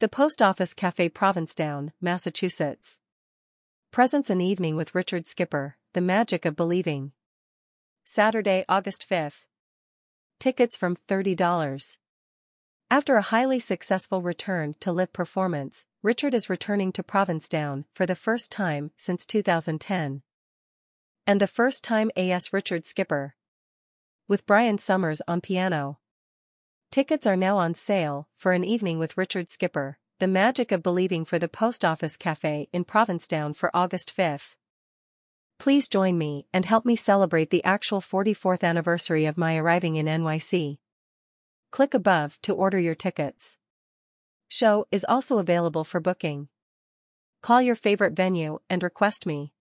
The Post Office Cafe Provincetown, Massachusetts. Presents an evening with Richard Skipper, The Magic of Believing. Saturday, August 5th. Tickets from $30. After a highly successful return to live performance, Richard is returning to Provincetown for the first time since 2010. And the first time AS Richard Skipper. With Brian Summers on piano. Tickets are now on sale for an evening with Richard Skipper, the magic of believing for the Post Office Cafe in Provincetown for August 5th. Please join me and help me celebrate the actual 44th anniversary of my arriving in NYC. Click above to order your tickets. Show is also available for booking. Call your favorite venue and request me.